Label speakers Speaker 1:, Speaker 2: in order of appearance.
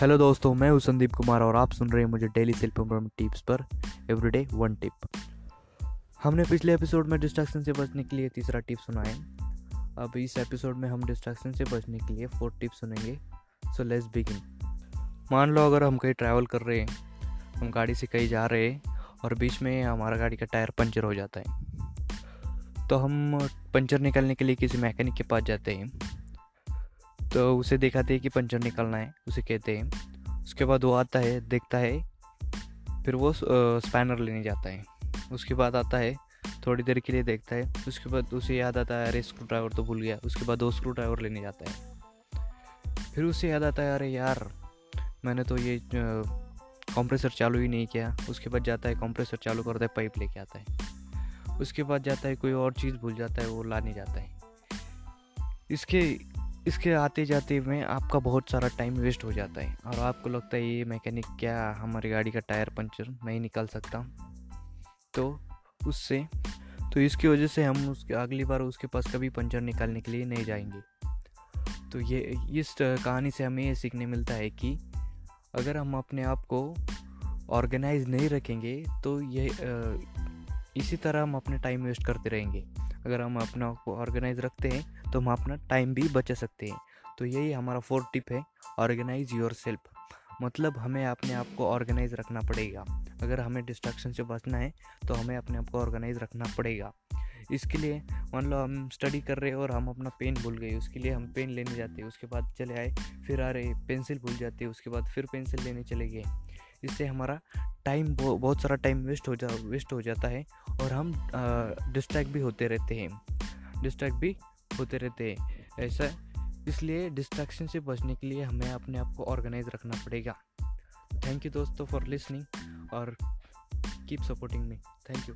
Speaker 1: Hello दोस्तों, मैं हूँ संदीप कुमार और आप सुन रहे हैं मुझे डेली सेल्फ इम्प्रूवमेंट टिप्स पर एवरीडे वन टिप हमने पिछले एपिसोड में डिस्ट्रैक्शन से बचने के लिए तीसरा टिप सुना है। अब इस एपिसोड में हम डिस्ट्रैक्शन से बचने के लिए फोर्थ टिप सुनेंगे। सो लेट्स बिगिन मान लो अगर हम कहीं ट्रैवल कर रहे हैं, हम गाड़ी से कहीं जा रहे हैं और बीच में हमारा गाड़ी का टायर पंचर हो जाता है। तो हम पंचर निकालने के लिए किसी मैकेनिक के पास जाते हैं। तो उसे दिखाते हैं कि पंचर निकलना है, उसे कहते हैं। उसके बाद वो आता है, देखता है, फिर वो स्पैनर लेने जाता है। उसके बाद आता है, थोड़ी देर के लिए देखता है, उसके बाद उसे याद आता है, अरे स्क्रू ड्राइवर तो भूल गया। उसके बाद दो स्क्रू ड्राइवर लेने जाता है। फिर उसे याद आता है, अरे, यार, मैंने तो ये कंप्रेसर चालू ही नहीं किया। उसके बाद जाता है कंप्रेसर चालू करता है पाइप लेके आता है। उसके बाद जाता है, कोई और चीज़ भूल जाता है, वो लाने जाता है। इसके इसके आते जाते में आपका बहुत सारा टाइम वेस्ट हो जाता है। और आपको लगता है, ये मैकेनिक क्या हमारी गाड़ी का टायर पंचर नहीं निकाल सकता? तो उससे तो इसकी वजह से हम उसके, अगली बार उसके पास कभी पंचर निकालने के लिए नहीं जाएँगे। तो ये, इस कहानी से हमें ये सीखने मिलता है कि अगर हम अपने आप को ऑर्गेनाइज नहीं रखेंगे तो ये इसी तरह हम अपने टाइम वेस्ट करते रहेंगे। अगर हम अपने को ऑर्गेनाइज रखते हैं तो हम अपना टाइम भी बचा सकते हैं। तो यही हमारा फोर्थ टिप है ऑर्गेनाइज योर सेल्फ मतलब हमें अपने आप को ऑर्गेनाइज रखना पड़ेगा। अगर हमें डिस्ट्रैक्शन से बचना है तो हमें अपने आप को ऑर्गेनाइज रखना पड़ेगा। इसके लिए मान लो हम स्टडी कर रहे हैं और हम अपना पेन भूल गए, उसके लिए हम पेन लेने जाते उसके बाद चले आए, फिर आ रहे पेंसिल भूल जाते हैं, उसके बाद फिर पेंसिल लेने चले गए। इससे हमारा टाइम बहुत सारा टाइम वेस्ट हो जा, वेस्ट हो जाता है और हम डिस्ट्रैक्ट भी होते रहते हैं। डिस्ट्रैक्ट भी होते रहते हैं। ऐसा, इसलिए डिस्ट्रैक्शन से बचने के लिए हमें अपने आप को ऑर्गेनाइज रखना पड़ेगा। थैंक यू दोस्तों फॉर लिसनिंग और keep supporting me. Thank you.